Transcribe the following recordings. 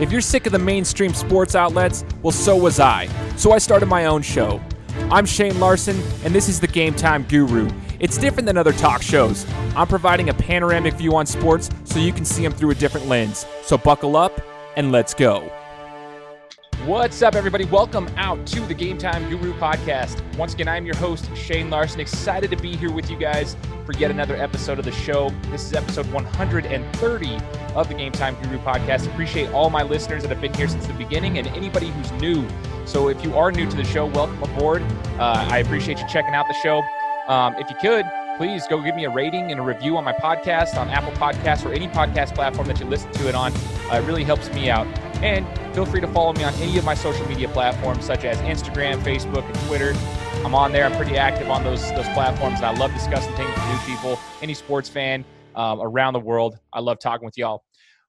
If you're sick of the mainstream sports outlets, well, so was I. So I started my own show. I'm Shane Larson, and this is the Game Time Guru. It's different than other talk shows. I'm providing a panoramic view on sports so you can see them through a different lens. So buckle up and let's go. What's up, everybody? Welcome out to the Game Time Guru podcast. Once again, I'm your host, Shane Larson. Excited to be here with you guys for yet another episode of the show. This is episode 130 of the Game Time Guru podcast. Appreciate all my listeners that have been here since the beginning and anybody who's new. So if you are new to the show, welcome aboard. Uh, I appreciate you checking out the show. Um, if you could, please go give me a rating and a review on my podcast on Apple Podcasts or any podcast platform that you listen to it on. Uh, it really helps me out. And feel free to follow me on any of my social media platforms, such as Instagram, Facebook, and Twitter. I'm on there. I'm pretty active on those those platforms, and I love discussing things with new people. Any sports fan um, around the world, I love talking with y'all.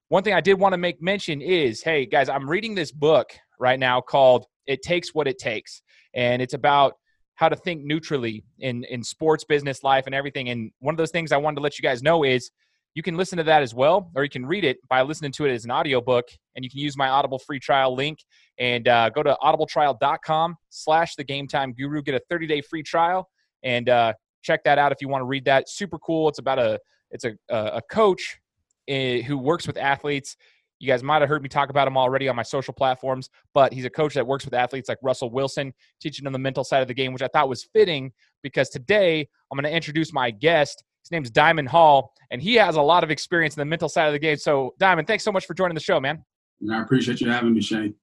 One thing I did want to make mention is, hey guys, I'm reading this book right now called "It Takes What It Takes," and it's about how to think neutrally in in sports, business, life, and everything. And one of those things I wanted to let you guys know is you can listen to that as well, or you can read it by listening to it as an audiobook. And you can use my Audible free trial link and uh, go to audibletrial.com slash the game time guru. Get a 30 day free trial and uh, check that out if you want to read that. Super cool. It's about a it's a a coach eh, who works with athletes. You guys might have heard me talk about him already on my social platforms, but he's a coach that works with athletes like Russell Wilson, teaching them the mental side of the game, which I thought was fitting because today I'm going to introduce my guest. His name's Diamyn Hall, and he has a lot of experience in the mental side of the game. So, Diamyn, thanks so much for joining the show, man. I appreciate you having me, Shane.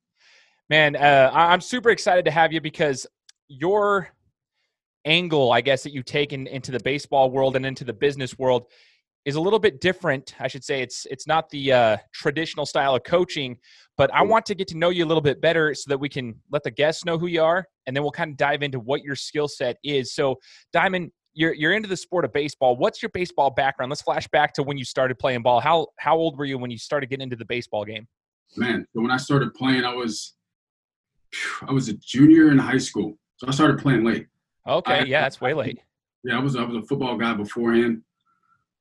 Man, uh, I'm super excited to have you because your angle, I guess, that you take in, into the baseball world and into the business world is a little bit different. I should say it's it's not the uh, traditional style of coaching, but I want to get to know you a little bit better so that we can let the guests know who you are, and then we'll kind of dive into what your skill set is. So, Diamyn, you're you're into the sport of baseball. What's your baseball background? Let's flash back to when you started playing ball. How how old were you when you started getting into the baseball game? Man, so when I started playing, I was I was a junior in high school, so I started playing late. Okay, I, yeah, that's way late. Yeah, I was I was a football guy beforehand.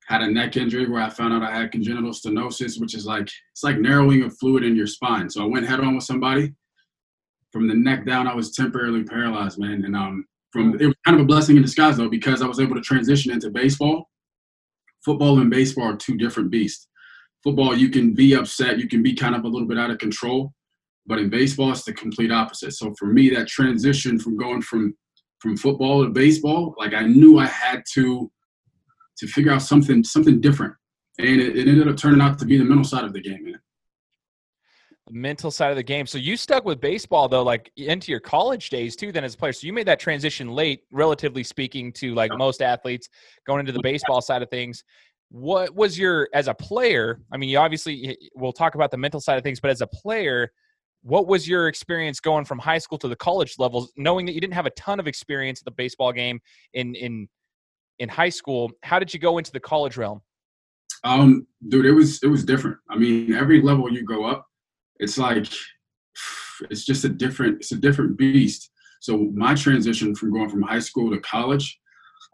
Had a neck injury where I found out I had congenital stenosis, which is like it's like narrowing of fluid in your spine. So I went head on with somebody. From the neck down, I was temporarily paralyzed, man, and um, from it was kind of a blessing in disguise though because I was able to transition into baseball. Football and baseball are two different beasts. Football, you can be upset, you can be kind of a little bit out of control, but in baseball, it's the complete opposite. So for me, that transition from going from from football to baseball, like I knew I had to to figure out something something different, and it, it ended up turning out to be the mental side of the game, man mental side of the game. So you stuck with baseball though, like into your college days too, then as a player. So you made that transition late, relatively speaking, to like most athletes going into the baseball side of things. What was your as a player? I mean, you obviously we'll talk about the mental side of things, but as a player, what was your experience going from high school to the college levels, knowing that you didn't have a ton of experience at the baseball game in in in high school? How did you go into the college realm? Um, dude, it was it was different. I mean, every level you go up, it's like it's just a different it's a different beast. So my transition from going from high school to college,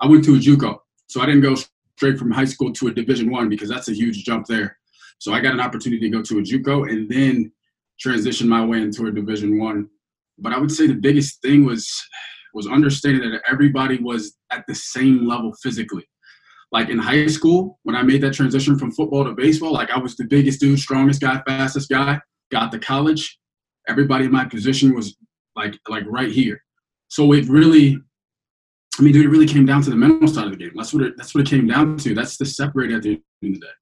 I went to a JUCO. So I didn't go straight from high school to a Division One because that's a huge jump there. So I got an opportunity to go to a JUCO and then transition my way into a Division One. But I would say the biggest thing was was understanding that everybody was at the same level physically. Like in high school, when I made that transition from football to baseball, like I was the biggest dude, strongest guy, fastest guy got to college, everybody in my position was like like right here. So it really, I mean, dude, it really came down to the mental side of the game. That's what it that's what it came down to. That's the separator at the end of the day.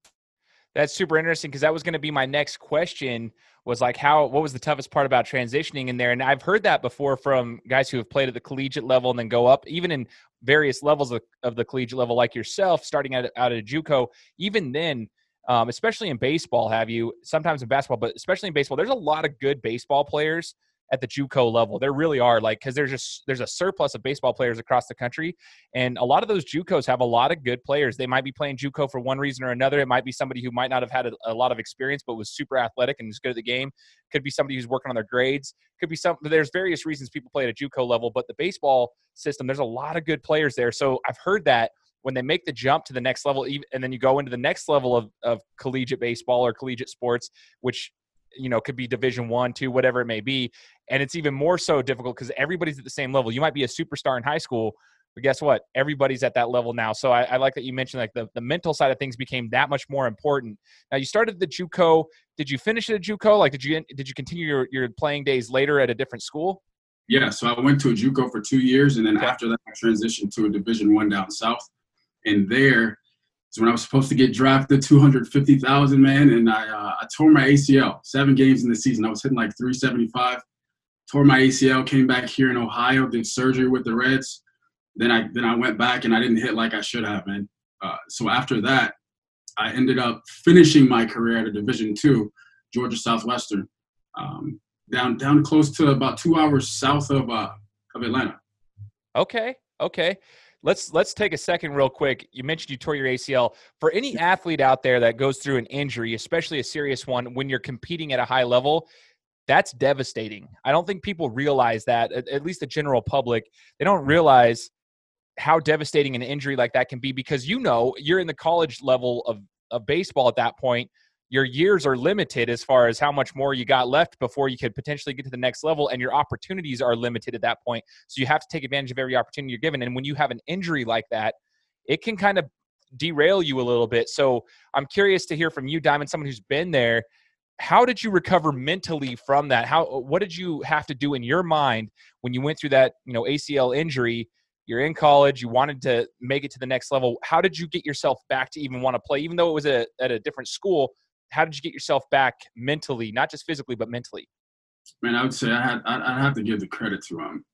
That's super interesting because that was going to be my next question. Was like how what was the toughest part about transitioning in there? And I've heard that before from guys who have played at the collegiate level and then go up, even in various levels of, of the collegiate level, like yourself, starting out, out at JUCO. Even then, um, especially in baseball, have you sometimes in basketball, but especially in baseball, there's a lot of good baseball players at the JUCO level. There really are, like, because there's just there's a surplus of baseball players across the country, and a lot of those JUCOs have a lot of good players. They might be playing JUCO for one reason or another. It might be somebody who might not have had a, a lot of experience, but was super athletic and is good at the game. Could be somebody who's working on their grades. Could be some. There's various reasons people play at a JUCO level, but the baseball system, there's a lot of good players there. So I've heard that when they make the jump to the next level and then you go into the next level of, of collegiate baseball or collegiate sports which you know could be division one two whatever it may be and it's even more so difficult because everybody's at the same level. You might be a superstar in high school but guess what? Everybody's at that level now. So i, I like that you mentioned like the, the mental side of things became that much more important. Now you started the juco. Did you finish at a juco? Like did you did you continue your, your playing days later at a different school? Yeah so i went to a juco for two years and then after that i transitioned to a division one down south and there is when I was supposed to get drafted, 250,000, man, and I, uh, I tore my ACL. Seven games in the season. I was hitting like 375. Tore my ACL, came back here in Ohio, did surgery with the Reds. Then I then I went back and I didn't hit like I should have, man. Uh, so after that, I ended up finishing my career at a Division two, Georgia Southwestern, um, down down close to about two hours south of uh, of Atlanta. Okay, okay let's let's take a second real quick. You mentioned you tore your acl for any athlete out there that goes through an injury especially a serious one when you're competing at a high level that's devastating. I don't think people realize that at, at least the general public they don't mm-hmm. realize how devastating an injury like that can be because you know you're in the college level of, of baseball at that point your years are limited as far as how much more you got left before you could potentially get to the next level and your opportunities are limited at that point. So you have to take advantage of every opportunity you're given. And when you have an injury like that it can kind of derail you a little bit. So i'm curious to hear from you Diamyn someone who's been there. How did you recover mentally from that? How what did you have to do in your mind when you went through that you know acl injury? You're in college you wanted to make it to the next level. How did you get yourself back to even want to play even though it was a, at a different school how did you get yourself back mentally, not just physically, but mentally? Man, I would say I had I'd have to give the credit to um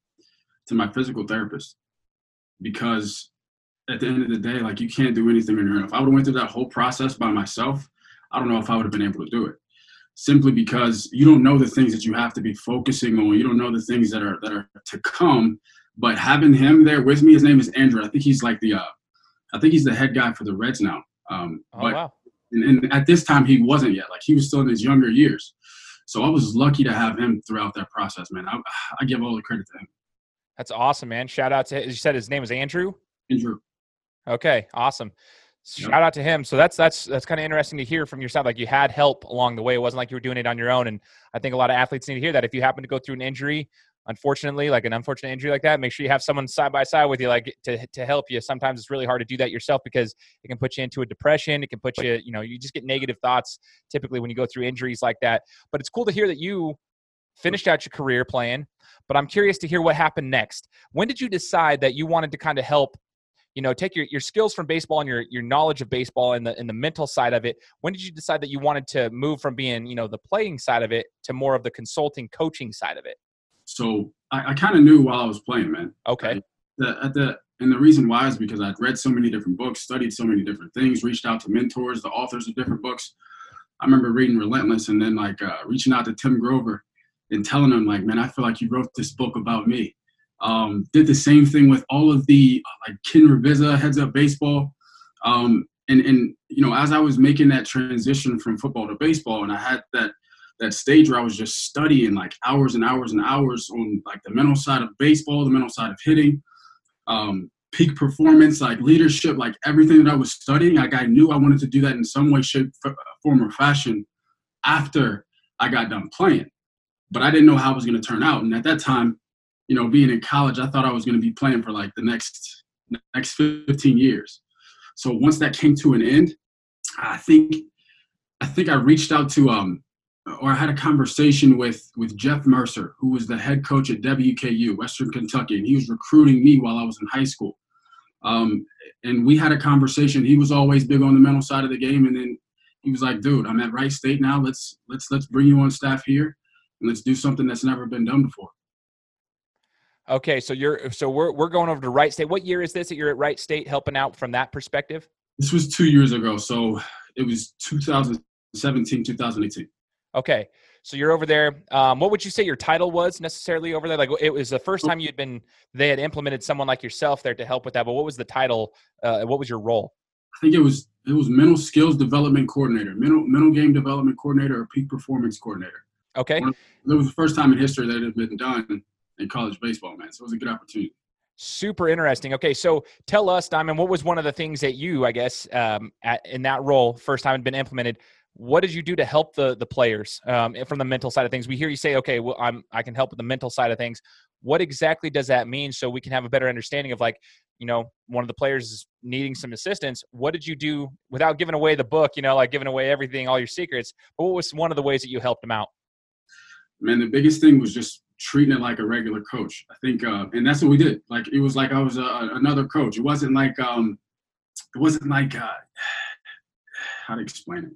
to my physical therapist because at the end of the day, like you can't do anything on your own. If I would have went through that whole process by myself, I don't know if I would have been able to do it. Simply because you don't know the things that you have to be focusing on. You don't know the things that are that are to come. But having him there with me, his name is Andrew. I think he's like the uh, I think he's the head guy for the Reds now. Um, oh, but wow. And, and at this time, he wasn't yet. Like he was still in his younger years. So I was lucky to have him throughout that process, man. I, I give all the credit to him. That's awesome, man. Shout out to as you said his name was Andrew. Andrew. Okay, awesome. Shout yep. out to him. So that's that's that's kind of interesting to hear from yourself. Like you had help along the way. It wasn't like you were doing it on your own. And I think a lot of athletes need to hear that. If you happen to go through an injury, unfortunately, like an unfortunate injury like that, make sure you have someone side by side with you, like to, to help you. Sometimes it's really hard to do that yourself because it can put you into a depression. It can put you, you know, you just get negative thoughts typically when you go through injuries like that. But it's cool to hear that you finished out your career playing. But I'm curious to hear what happened next. When did you decide that you wanted to kind of help? You know, take your, your skills from baseball and your, your knowledge of baseball and the and the mental side of it. When did you decide that you wanted to move from being, you know, the playing side of it to more of the consulting coaching side of it? So I, I kind of knew while I was playing, man. Okay. The, at the and the reason why is because I'd read so many different books, studied so many different things, reached out to mentors, the authors of different books. I remember reading Relentless and then like uh, reaching out to Tim Grover and telling him like, man, I feel like you wrote this book about me. Um, did the same thing with all of the uh, like Ken Ravizza, Heads Up Baseball. Um, and and you know, as I was making that transition from football to baseball, and I had that that stage where I was just studying like hours and hours and hours on like the mental side of baseball, the mental side of hitting, um, peak performance, like leadership, like everything that I was studying. Like I knew I wanted to do that in some way, shape, form, or fashion after I got done playing, but I didn't know how it was going to turn out. And at that time, you know, being in college, I thought I was going to be playing for like the next next 15 years. So once that came to an end, I think I think I reached out to um or I had a conversation with with Jeff Mercer, who was the head coach at WKU, Western Kentucky, and he was recruiting me while I was in high school. Um, and we had a conversation. He was always big on the mental side of the game, and then he was like, "Dude, I'm at Wright State now. Let's let's let's bring you on staff here, and let's do something that's never been done before." Okay, so you're so we're we're going over to Wright State. What year is this that you're at Wright State helping out from that perspective? This was two years ago, so it was 2017, 2018. Okay, so you're over there. Um, what would you say your title was necessarily over there? Like it was the first time you'd been they had implemented someone like yourself there to help with that. But what was the title? Uh, what was your role? I think it was it was mental skills development coordinator, mental mental game development coordinator, or peak performance coordinator. Okay, it was the first time in history that it had been done in college baseball, man. So it was a good opportunity. Super interesting. Okay, so tell us, Diamyn, what was one of the things that you, I guess, um, at, in that role, first time had been implemented what did you do to help the the players um, from the mental side of things? We hear you say, okay, well, I'm I can help with the mental side of things. What exactly does that mean? So we can have a better understanding of like, you know, one of the players is needing some assistance. What did you do without giving away the book? You know, like giving away everything, all your secrets. But what was one of the ways that you helped them out? Man, the biggest thing was just treating it like a regular coach. I think, uh, and that's what we did. Like it was like I was uh, another coach. It wasn't like um, it wasn't like uh, how to explain it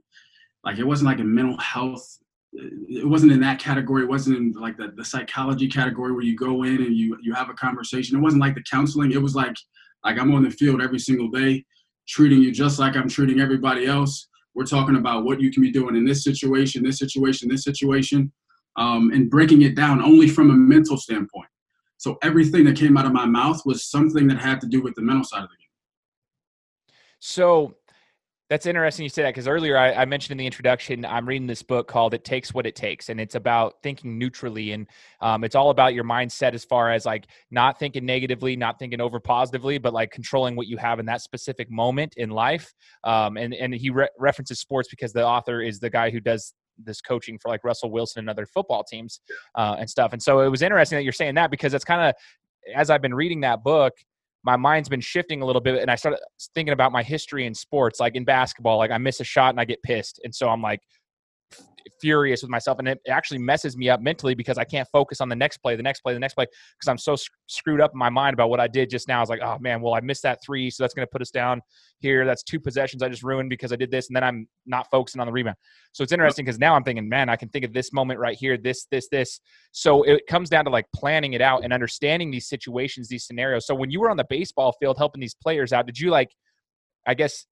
like it wasn't like a mental health it wasn't in that category it wasn't in like the, the psychology category where you go in and you you have a conversation. It wasn't like the counseling it was like like i'm on the field every single day treating you just like i'm treating everybody else. We're talking about what you can be doing in this situation this situation this situation um, and breaking it down only from a mental standpoint. So everything that came out of my mouth was something that had to do with the mental side of the game. So that's interesting you say that because earlier I, I, mentioned in the introduction I'm reading this book called "It Takes What It Takes," and it's about thinking neutrally, and um, it's all about your mindset as far as like not thinking negatively, not thinking over positively, but like controlling what you have in that specific moment in life. Um, and and he re- references sports because the author is the guy who does this coaching for like Russell Wilson and other football teams uh, and stuff. And so it was interesting that you're saying that because it's kind of as I've been reading that book my mind's been shifting a little bit and I started thinking about my history in sports, like in basketball, like I miss a shot and I get pissed. And so I'm like, furious with myself and it actually messes me up mentally because I can't focus on the next play, the next play, the next play because I'm so screwed up in my mind about what I did just now. I was like, oh man, well I missed that three, so that's going to put us down here. That's two possessions I just ruined because I did this, and then I'm not focusing on the rebound. So it's interesting because now I'm thinking, man, I can think of this moment right here, this, this, this. So it comes down to like planning it out and understanding these situations, these scenarios. So when you were on the baseball field helping these players out, did you like I guess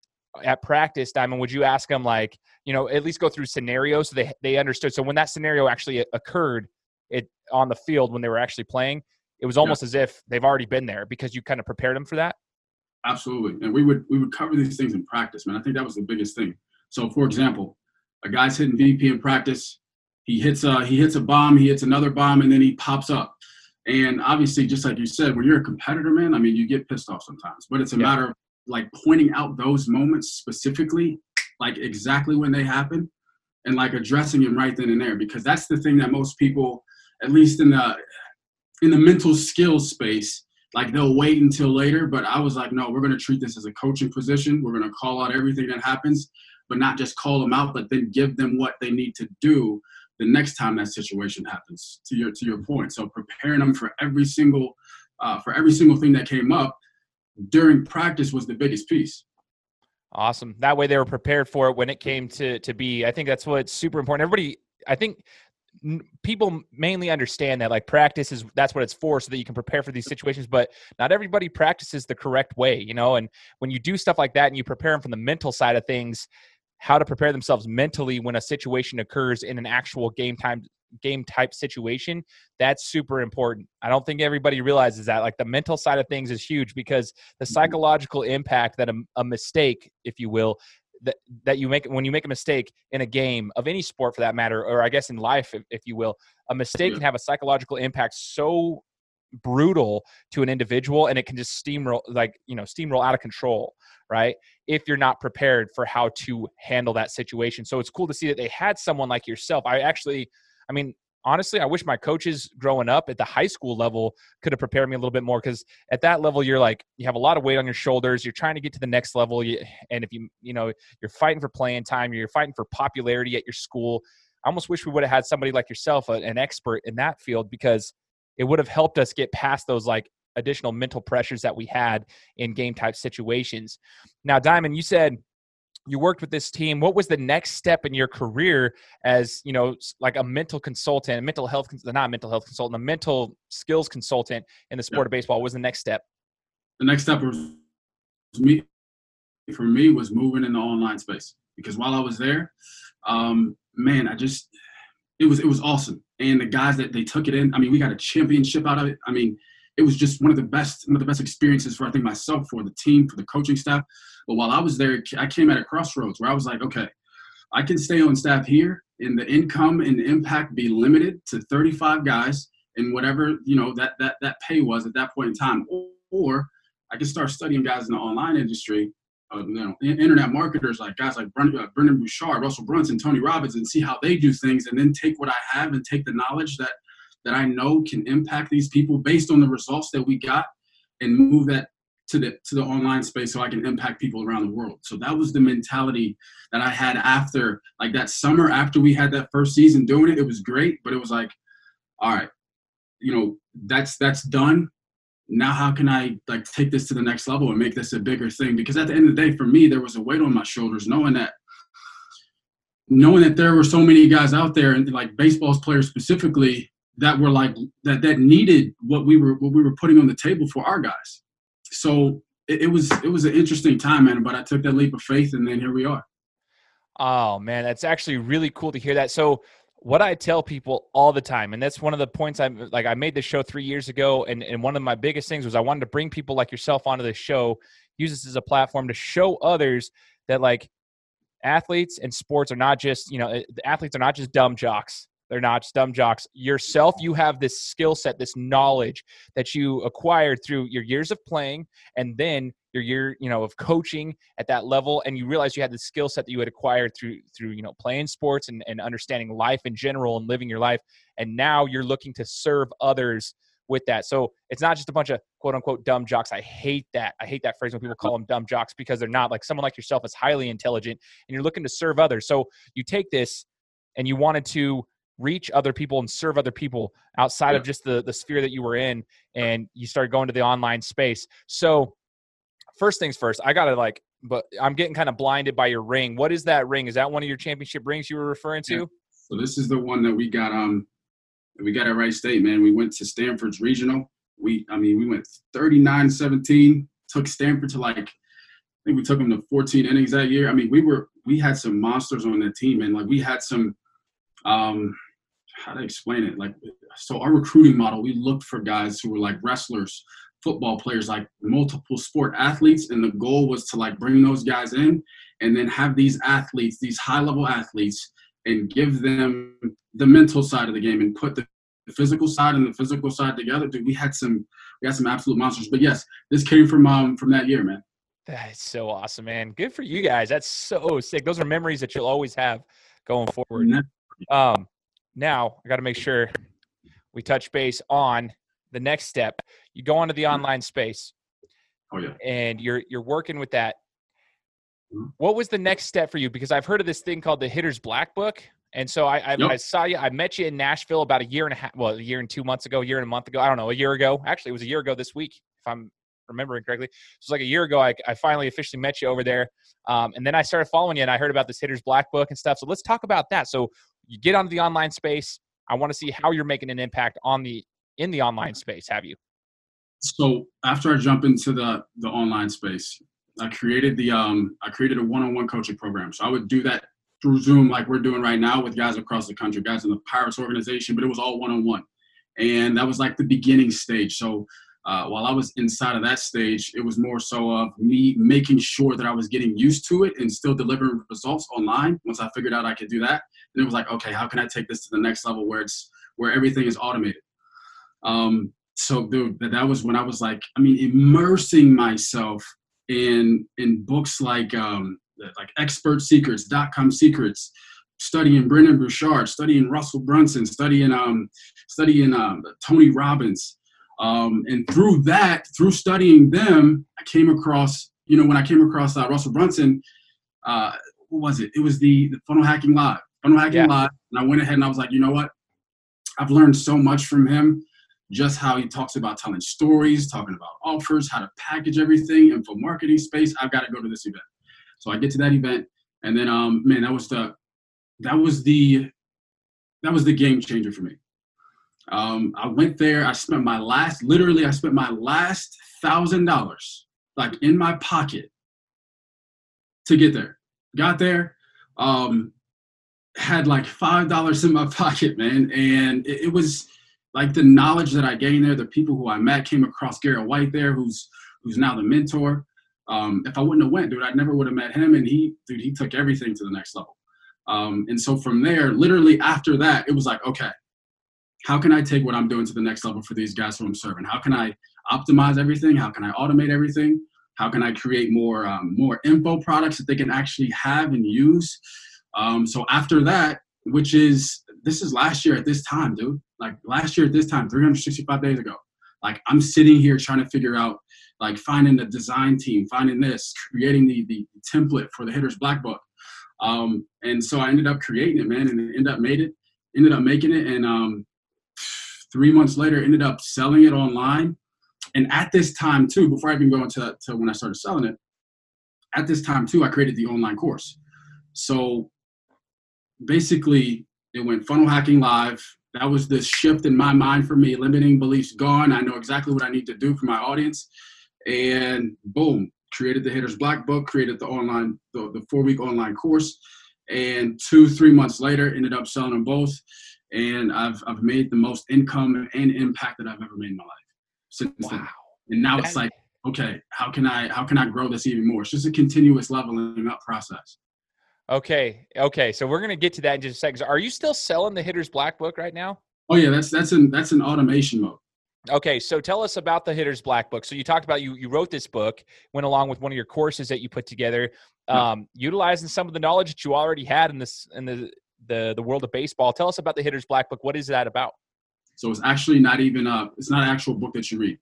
at practice, Diamyn, would you ask them like, you know, at least go through scenarios so they they understood. So when that scenario actually uh, occurred, it on the field when they were actually playing, it was almost yeah. as if they've already been there because you kind of prepared them for that. Absolutely, and we would we would cover these things in practice, man. I think that was the biggest thing. So, for mm-hmm. example, a guy's hitting BP in practice. He hits a he hits a bomb. He hits another bomb, and then he pops up. And obviously, just like you said, when you're a competitor, man, I mean, you get pissed off sometimes. But it's a yeah. matter of like pointing out those moments specifically, like exactly when they happen, and like addressing them right then and there, because that's the thing that most people, at least in the in the mental skills space, like they'll wait until later. But I was like, no, we're going to treat this as a coaching position. We're going to call out everything that happens, but not just call them out, but then give them what they need to do the next time that situation happens. To your to your point, so preparing them for every single uh, for every single thing that came up during practice was the biggest piece. Awesome. That way they were prepared for it when it came to to be. I think that's what's super important. Everybody, I think people mainly understand that like practice is that's what it's for so that you can prepare for these situations but not everybody practices the correct way you know and when you do stuff like that and you prepare them from the mental side of things how to prepare themselves mentally when a situation occurs in an actual game time game type situation, that's super important. I don't think everybody realizes that. Like the mental side of things is huge because the mm-hmm. psychological impact that a, a mistake, if you will, that, that you make when you make a mistake in a game of any sport for that matter, or I guess in life, if, if you will, a mistake can have a psychological impact so brutal to an individual and it can just steamroll like you know steamroll out of control right if you're not prepared for how to handle that situation so it's cool to see that they had someone like yourself i actually I mean, honestly, I wish my coaches growing up at the high school level could have prepared me a little bit more because at that level, you're like, you have a lot of weight on your shoulders. You're trying to get to the next level. You, And if you, you know, you're fighting for playing time, you're fighting for popularity at your school. I almost wish we would have had somebody like yourself, an expert in that field, because it would have helped us get past those like additional mental pressures that we had in game type situations. Now, Diamyn, you said you worked with this team what was the next step in your career as you know like a mental consultant a mental health not mental health consultant a mental skills consultant in the sport of baseball what was the next step? The next step was me for me was moving in the online space because while i was there um, man i just it was it was awesome. And the guys that they took it in i mean we got a championship out of it. I mean it was just one of the best one of the best experiences for I think myself, for the team, for the coaching staff. But while I was there, I came at a crossroads where I was like, okay, I can stay on staff here and the income and the impact be limited to 35 guys and whatever you know that that that pay was at that point in time, or I can start studying guys in the online industry uh, you know internet marketers like guys like uh, Brendon Burchard, Russell Brunson, Tony Robbins, and see how they do things, and then take what I have and take the knowledge that that I know can impact these people based on the results that we got, and move that to the to the online space so I can impact people around the world. So that was the mentality that I had after like that summer after we had that first season doing it. It was great, but it was like, all right, you know, that's that's done now how can i like take this to the next level and make this a bigger thing because at the end of the day for me there was a weight on my shoulders knowing that knowing that there were so many guys out there and like baseball players specifically that were like that that needed what we were what we were putting on the table for our guys. So it, it was it was an interesting time man but i took that leap of faith and then here we are. Oh man that's actually really cool to hear that. So what I tell people all the time, and that's one of the points I'm like, I made this show three years ago, and, and one of my biggest things was I wanted to bring people like yourself onto the show, use this as a platform to show others that like athletes and sports are not just, you know, eh, athletes are not just dumb jocks. They're not dumb jocks. Yourself, you have this skill set, this knowledge that you acquired through your years of playing and then your year, you know, of coaching at that level. And you realize you had the skill set that you had acquired through through, you know, playing sports and, and understanding life in general and living your life. And now you're looking to serve others with that. So it's not just a bunch of quote unquote dumb jocks. I hate that. I hate that phrase when people call them dumb jocks because they're not like someone like yourself is highly intelligent and you're looking to serve others. So you take this and you wanted to reach other people and serve other people outside yeah. of just the the sphere that you were in and you started going to the online space so first things first i gotta like but i'm getting kind of blinded by your ring what is that ring is that one of your championship rings you were referring to yeah. so this is the one that we got um we got at Wright State, man. We went to Stanford's regional. We, I mean, we went 39-17. Took Stanford to like, I think we took them to 14 innings that year. I mean, we were, we had some monsters on the team, and like we had some, um, how to explain it? Like, so our recruiting model, we looked for guys who were like wrestlers, football players, like multiple sport athletes, and the goal was to like bring those guys in and then have these athletes, these high level athletes, and give them the mental side of the game and put the physical side and the physical side together. Dude, we had some we had some absolute monsters. But yes, this came from um from that year, man. That is so awesome, man. Good for you guys. That's so sick. Those are memories that you'll always have going forward. Um, now I got to make sure we touch base on the next step. You go onto the mm-hmm. online space. Oh yeah. And you're you're working with that. Mm-hmm. What was the next step for you? Because I've heard of this thing called the Hitter's Black Book. And so I, I, yep. I, saw you. I met you in Nashville about a year and a half, well, a year and two months ago, a year and a month ago. I don't know, a year ago. Actually, it was a year ago this week, if I'm remembering correctly. It was like a year ago. I, I finally officially met you over there, um, and then I started following you, and I heard about this Hitter's Black Book and stuff. So let's talk about that. So you get onto the online space. I want to see how you're making an impact on the in the online space. Have you? So after I jump into the the online space, I created the um I created a one-on-one coaching program. So I would do that through Zoom like we're doing right now with guys across the country, guys in the Pirates organization, but it was all one-on-one. And that was like the beginning stage. So uh, while I was inside of that stage, it was more so of me making sure that I was getting used to it and still delivering results online. Once I figured out I could do that, and it was like, okay, how can I take this to the next level where it's where everything is automated? Um, so dude, that was when I was like, I mean, immersing myself in in books like um, like Expert Secrets, Dot Com Secrets, studying Brendon Burchard, studying Russell Brunson, studying um, studying um, Tony Robbins. Um, and through that, through studying them, I came across, you know, when I came across uh, Russell Brunson, uh, what was it? It was the, the Funnel Hacking Live. Funnel Hacking yeah. Live. And I went ahead and I was like, you know what? I've learned so much from him. Just how he talks about telling stories, talking about offers, how to package everything, and for marketing space, I've got to go to this event. So I get to that event, and then um, man, that was the that was the that was the game changer for me. Um, I went there. I spent my last, literally, I spent my last thousand dollars, like in my pocket, to get there. Got there, um, had like five dollars in my pocket, man, and it, it, was like the knowledge that I gained there. The people who I met came across Garrett White there, who's who's now the mentor. Um, if I wouldn't have went, dude, I never would have met him, and he, dude, he took everything to the next level. Um, and so from there, literally after that, it was like, okay, how can I take what I'm doing to the next level for these guys who I'm serving? How can I optimize everything? How can I automate everything? How can I create more um, more info products that they can actually have and use? Um, so after that, which is this is last year at this time, dude. Like last year at this time, 365 days ago. Like I'm sitting here trying to figure out, like finding the design team, finding this, creating the the template for the hitters black book. Um, and so I ended up creating it, man, and ended up made it, ended up making it, and um, three months later ended up selling it online. And at this time too, before I even go into to when I started selling it, at this time too, I created the online course. So basically, it went funnel hacking live. That was the shift in my mind for me. Limiting beliefs gone. I know exactly what I need to do for my audience. And boom, created the Hitters Black Book, created the online, the, the four week online course. And two, three months later, ended up selling them both. And I've, I've made the most income and impact that I've ever made in my life since wow. then. And now it's like, okay, how can I how can I grow this even more? It's just a continuous leveling up process. Okay. Okay. So we're gonna get to that in just a second. Are you still selling the Hitters Black Book right now? Oh yeah, that's that's an that's an automation mode. Okay, so tell us about the Hitters Black Book. So you talked about you you wrote this book, went along with one of your courses that you put together, um, yeah. utilizing some of the knowledge that you already had in this in the, the the world of baseball. Tell us about the Hitters Black Book. What is that about? So it's actually not even a it's not an actual book that you read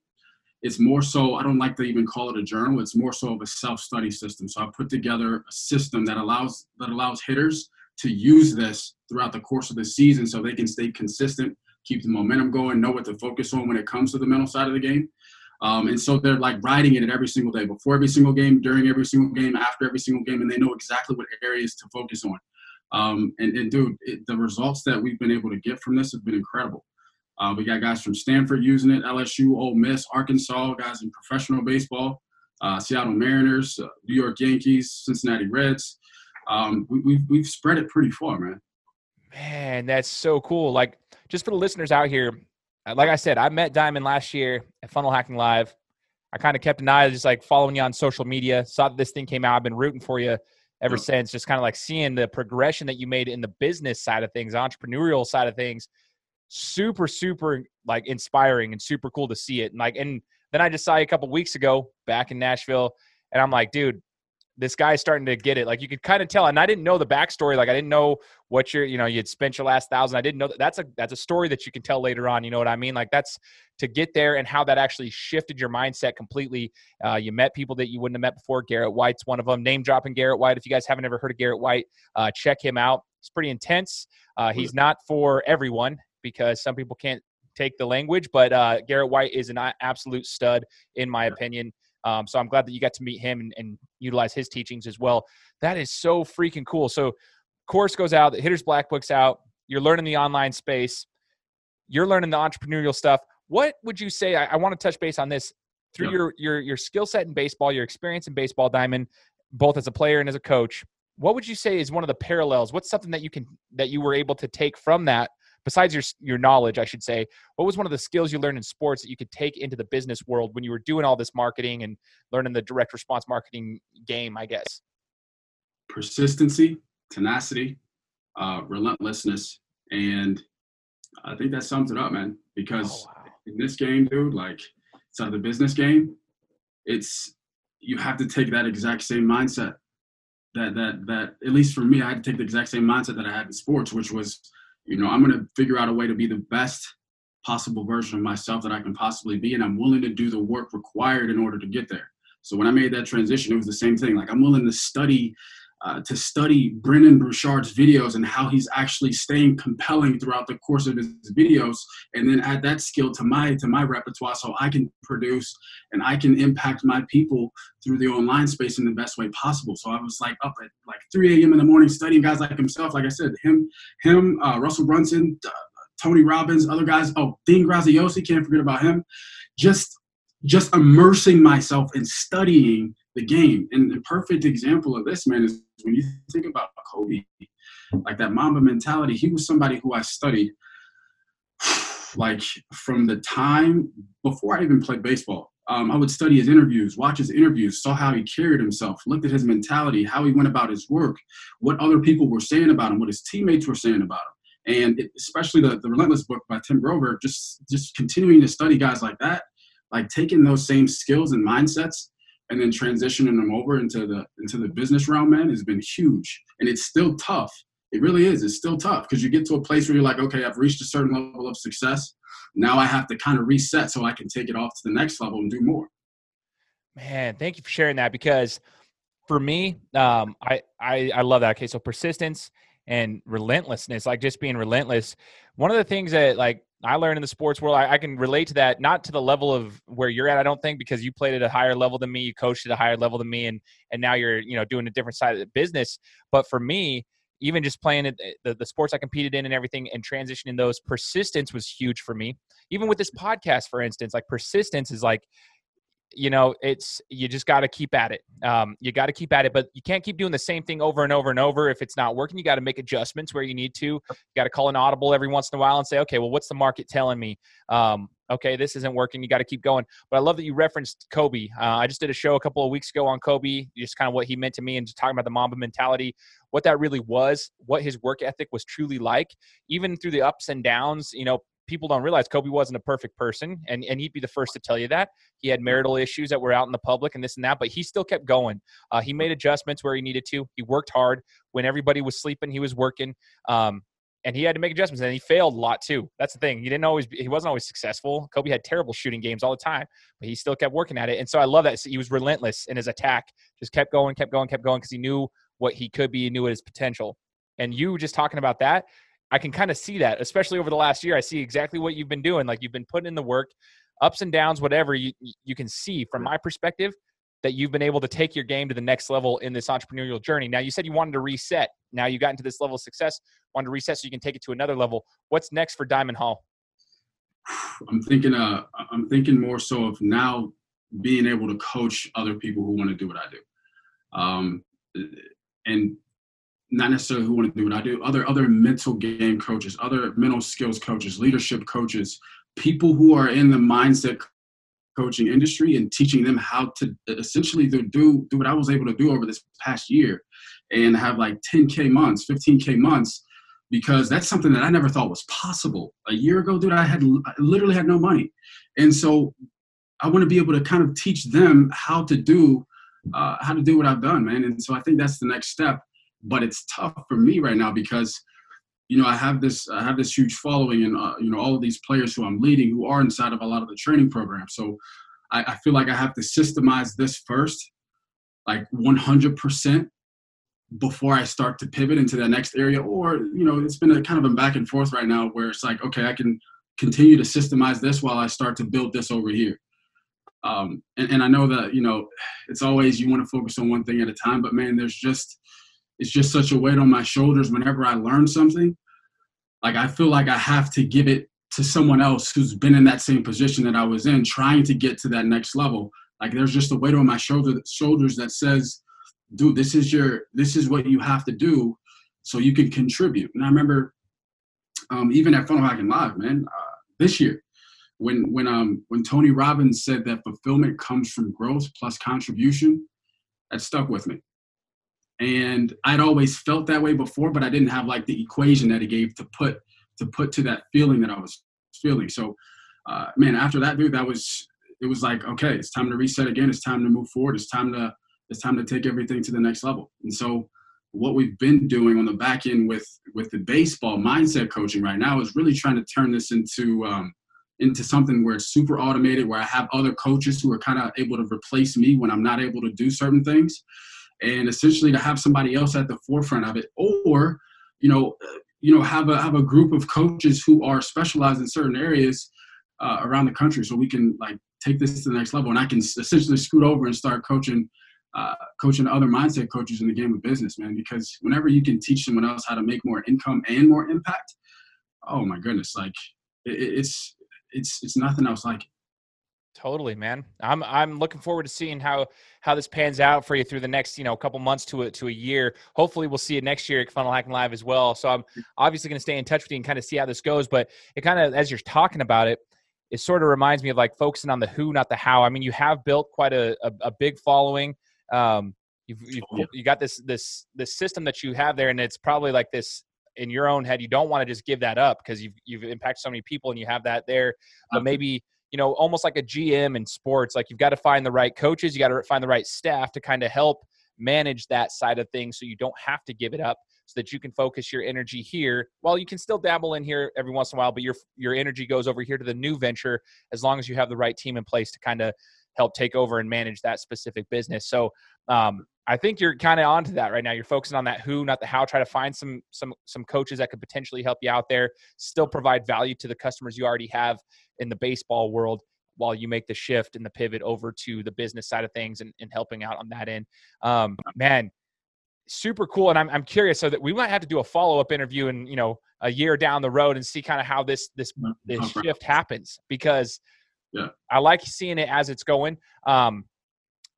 it's more so i don't like to even call it a journal it's more so of a self-study system so i put together a system that allows that allows hitters to use this throughout the course of the season so they can stay consistent keep the momentum going know what to focus on when it comes to the mental side of the game um, and so they're like writing it every single day before every single game during every single game after every single game and they know exactly what areas to focus on um, and, and dude it, the results that we've been able to get from this have been incredible uh, we got guys from Stanford using it, LSU, Ole Miss, Arkansas, guys in professional baseball, uh, Seattle Mariners, uh, New York Yankees, Cincinnati Reds. Um, we, we've we've spread it pretty far, man. Man, that's so cool. Like just for the listeners out here, uh, like I said, I met Diamyn last year at Funnel Hacking Live. I kind of kept an eye, just like following you on social media. Saw that this thing came out. I've been rooting for you ever mm. since. Just kind of like seeing the progression that you made in the business side of things, entrepreneurial side of things super super like inspiring and super cool to see it and like and then i just saw you a couple weeks ago back in nashville and i'm like dude this guy's starting to get it. Like you could kind of tell and i didn't know the backstory like i didn't know what you're you know you'd spent your last thousand. I didn't know that that's a that's a story that you can tell later on you know what i mean? Like that's to get there and how that actually shifted your mindset completely uh, you met people that you wouldn't have met before. Garrett white's one of them name dropping garrett white if you guys haven't ever heard of garrett white uh, check him out. It's pretty intense. Uh, he's not for everyone because some people can't take the language. But uh, Garrett White is an absolute stud, in my opinion. Um, so I'm glad that you got to meet him and, and, utilize his teachings as well. That is so freaking cool. So course goes out, the Hitters Black Book's out. You're learning the online space. You're learning the entrepreneurial stuff. What would you say? I, I want to touch base on this through yeah. your your your skill set in baseball, your experience in baseball, Diamyn, both as a player and as a coach. What would you say is one of the parallels? What's something that you can that you were able to take from that besides your your knowledge, I should say, what was one of the skills you learned in sports that you could take into the business world when you were doing all this marketing and learning the direct response marketing game? I guess persistency, tenacity, uh, relentlessness, and I think that sums it up, man. Because oh, wow. in this game, dude, like it's of the business game, it's you have to take that exact same mindset that that that at least for me, I had to take the exact same mindset that I had in sports, which was you know, I'm going to figure out a way to be the best possible version of myself that I can possibly be. And I'm willing to do the work required in order to get there. So when I made that transition, it was the same thing. Like I'm willing to study uh, to study Brendon Burchard's videos and how he's actually staying compelling throughout the course of his videos, and then add that skill to my to my repertoire so I can produce and I can impact my people through the online space in the best way possible. So I was like up at like 3 a.m. in the morning studying guys like himself, like I said, him, him, uh, Russell Brunson, uh, Tony Robbins, other guys. Oh, Dean Graziosi, can't forget about him. Just just immersing myself in studying the game. And the perfect example of this, man, is when you think about Kobe, like that Mamba mentality, he was somebody who I studied like from the time before I even played baseball. Um, I would study his interviews, watch his interviews, saw how he carried himself, looked at his mentality, how he went about his work, what other people were saying about him, what his teammates were saying about him. And it, especially the, the Relentless book by Tim Grover, just just continuing to study guys like that, like taking those same skills and mindsets and then transitioning them over into the into the business realm, man, has been huge. And it's still tough. It really is. It's still tough because you get to a place where you're like, okay, I've reached a certain level of success. Now I have to kind of reset so I can take it off to the next level and do more. Man, thank you for sharing that because for me, um, I, I I love that. Okay, so persistence and relentlessness, like just being relentless. One of the things that like I learned in the sports world, I, I, can relate to that, not to the level of where you're at, I don't think, because you played at a higher level than me, you coached at a higher level than me, and and now you're, you know, doing a different side of the business. But for me, even just playing it, eh, the, the sports I competed in and everything and transitioning those, persistence was huge for me. Even with this podcast, for instance, like persistence is like you know, it's you just got to keep at it. Um, you got to keep at it, but you can't keep doing the same thing over and over and over. If it's not working, you got to make adjustments where you need to. You got to call an audible every once in a while and say, okay, well, what's the market telling me? Um, okay, this isn't working. You got to keep going. But I love that you referenced Kobe. Uh, I just did a show a couple of weeks ago on Kobe, just kind of what he meant to me and just talking about the Mamba mentality, what that really was, what his work ethic was truly like, even through the ups and downs. You know, people don't realize Kobe wasn't a perfect person, and and he'd be the first to tell you that. He had marital issues that were out in the public and this and that, but he still kept going. Uh, he made adjustments where he needed to. He worked hard when everybody was sleeping. He was working. Um, and he had to make adjustments and he failed a lot too that's the thing he didn't always he wasn't always successful kobe had terrible shooting games all the time but he still kept working at it and so i love that he was relentless in his attack just kept going kept going kept going because he knew what he could be he knew what his potential and you just talking about that I can kind of see that, especially over the last year. I see exactly what you've been doing. Like you've been putting in the work, ups and downs, whatever you you can see from my perspective that you've been able to take your game to the next level in this entrepreneurial journey. Now you said you wanted to reset. Now you got into this level of success, wanted to reset so you can take it to another level. What's next for Diamyn Hall? I'm thinking uh I'm thinking more so of now being able to coach other people who want to do what I do. Um and not necessarily who want to do what I do, other other mental game coaches, other mental skills coaches, leadership coaches, people who are in the mindset coaching industry and teaching them how to essentially do do what I was able to do over this past year and have like 10k months, 15k months because that's something that I never thought was possible. A year ago, dude, I had I literally had no money. And so I want to be able to kind of teach them how to do uh, how to do what I've done, man. And so I think that's the next step but it's tough for me right now because you know I have this I have this huge following and uh, you know all of these players who I'm leading who are inside of a lot of the training programs. So I, I feel like I have to systemize this first, like 100 percent before I start to pivot into that next area. Or you know it's been a kind of a back and forth right now where it's like okay I can continue to systemize this while I start to build this over here. Um, and, and I know that you know it's always you want to focus on one thing at a time, but man, there's just it's just such a weight on my shoulders whenever I learn something. Like I feel like I have to give it to someone else who's been in that same position that I was in, trying to get to that next level. Like there's just a weight on my shoulder shoulders that says, dude, this is your this is what you have to do so you can contribute. And I remember um, even at Funnel Hacking Live, man, uh, this year, when when um when Tony Robbins said that fulfillment comes from growth plus contribution, that stuck with me and I'd always felt that way before, but I didn't have like the equation that he gave to put to put to that feeling that I was feeling. So, uh, man, after that, dude, that was it was like okay, it's time to reset again. It's time to move forward. It's time to it's time to take everything to the next level. And so, what we've been doing on the back end with with the baseball mindset coaching right now is really trying to turn this into um, into something where it's super automated, where I have other coaches who are kind of able to replace me when I'm not able to do certain things and essentially to have somebody else at the forefront of it or you know you know have a have a group of coaches who are specialized in certain areas uh, around the country so we can like take this to the next level and i can essentially scoot over and start coaching uh, coaching other mindset coaches in the game of business man because whenever you can teach someone else how to make more income and more impact oh my goodness like it, it's it's it's nothing else like it Totally, man. I'm I'm looking forward to seeing how how this pans out for you through the next you know couple months to a to a year. Hopefully, we'll see it next year at Funnel Hacking Live as well. So I'm obviously going to stay in touch with you and kind of see how this goes. But it kind of as you're talking about it, it sort of reminds me of like focusing on the who, not the how. I mean, you have built quite a a, a big following. Um, you've, you've you got this this this system that you have there, and it's probably like this in your own head. You don't want to just give that up because you've you've impacted so many people and you have that there, but maybe you know, almost like a GM in sports. Like you've got to find the right coaches, you got to find the right staff to kind of help manage that side of things so you don't have to give it up so that you can focus your energy here well you can still dabble in here every once in a while but your your energy goes over here to the new venture as long as you have the right team in place to kind of help take over and manage that specific business so um, I think you're kind of onto that right now. You're focusing on that who, not the how. Try to find some some some coaches that could potentially help you out there. Still provide value to the customers you already have in the baseball world, while you make the shift and the pivot over to the business side of things and, and helping out on that end. Um, man, super cool. And I'm, I'm curious so that we might have to do a follow up interview and, you know, a year down the road and see kind of how this, this, this shift happens because yeah. I like seeing it as it's going. Um,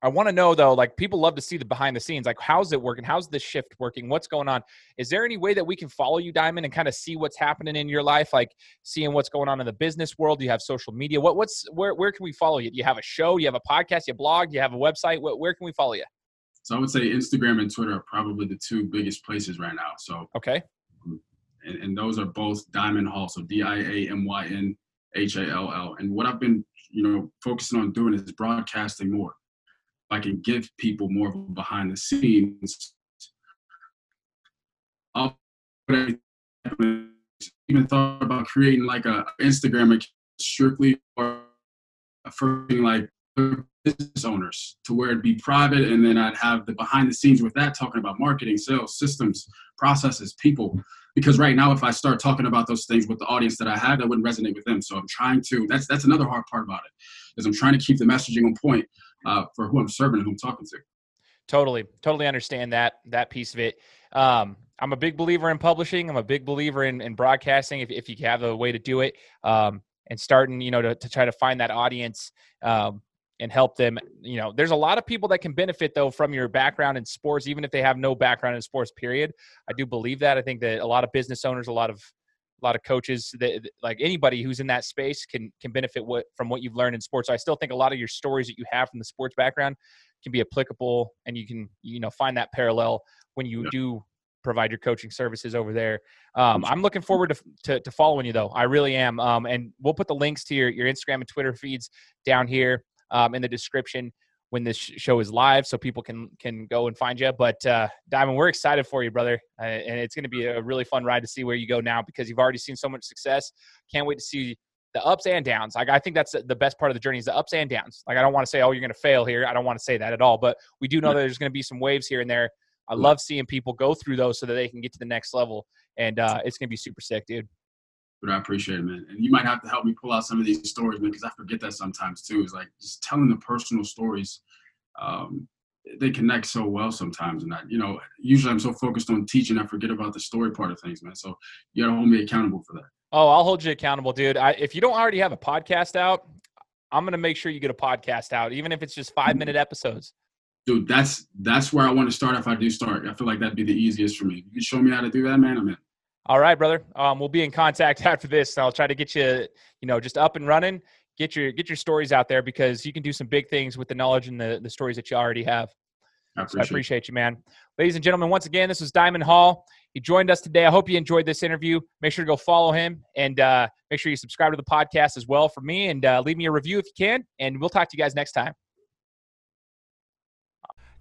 I want to know though, like people love to see the behind the scenes. Like, how's it working? How's this shift working? What's going on? Is there any way that we can follow you, Diamyn, and kind of see what's happening in your life? Like seeing what's going on in the business world. Do you have social media? What what's where where can we follow you? Do you have a show? You have a podcast? You blog? You have a website? Where, where can we follow you? So I would say Instagram and Twitter are probably the two biggest places right now. So okay, mm, and, and those are both Diamyn Hall. So D I A M Y N H A L L. And what I've been you know focusing on doing is broadcasting more I can give people more of a behind the scenes. I'll even thought about creating like a Instagram account strictly for for like business owners to where it'd be private and then I'd have the behind the scenes with that talking about marketing, sales, systems, processes, people. Because right now if I start talking about those things with the audience that I have, that wouldn't resonate with them. So I'm trying to that's that's another hard part about it, is I'm trying to keep the messaging on point uh, for who I'm serving and who I'm talking to. Totally, totally understand that that piece of it. Um, I'm a big believer in publishing. I'm a big believer in, in broadcasting. If, if you have a way to do it, um, and starting, you know, to, to try to find that audience um, and help them. You know, there's a lot of people that can benefit though from your background in sports, even if they have no background in sports. Period. I do believe that. I think that a lot of business owners, a lot of a lot of coaches that like anybody who's in that space can can benefit what from what you've learned in sports. So I still think a lot of your stories that you have from the sports background can be applicable and you can you know find that parallel when you yeah. do provide your coaching services over there. Um, I'm looking forward to, to, to, following you though. I really am. Um, and we'll put the links to your, your Instagram and Twitter feeds down here um, in the description when this show is live so people can can go and find you. But uh, Diamyn we're excited for you brother. Uh, and it's going to be a really fun ride to see where you go now because you've already seen so much success. Can't wait to see the ups and downs. Like i think that's the best part of the journey is the ups and downs. Like i don't want to say oh you're going to fail here. I don't want to say that at all. But we do know that there's going to be some waves here and there. I love seeing people go through those so that they can get to the next level. And uh, it's going to be super sick dude but I appreciate it, man. And you might have to help me pull out some of these stories, man, because I forget that sometimes too. It's like just telling the personal stories. Um, they connect so well sometimes, and I, you know, usually I'm so focused on teaching, I forget about the story part of things, man. So you gotta hold me accountable for that. Oh, I'll hold you accountable, dude. I, if you don't already have a podcast out, I'm gonna make sure you get a podcast out, even if it's just five minute episodes. Dude, that's that's where I want to start. If I do start, I feel like that'd be the easiest for me. You can show me how to do that, man. I'm in. All right, brother. Um, we'll be in contact after this. I'll try to get you, you know, just up and running. Get your get your stories out there because you can do some big things with the knowledge and the, the stories that you already have. I appreciate, so I appreciate you, man. Ladies and gentlemen, once again, this was Diamyn Hall. He joined us today. I hope you enjoyed this interview. Make sure to go follow him and uh, make sure you subscribe to the podcast as well for me and uh, leave me a review if you can. And we'll talk to you guys next time.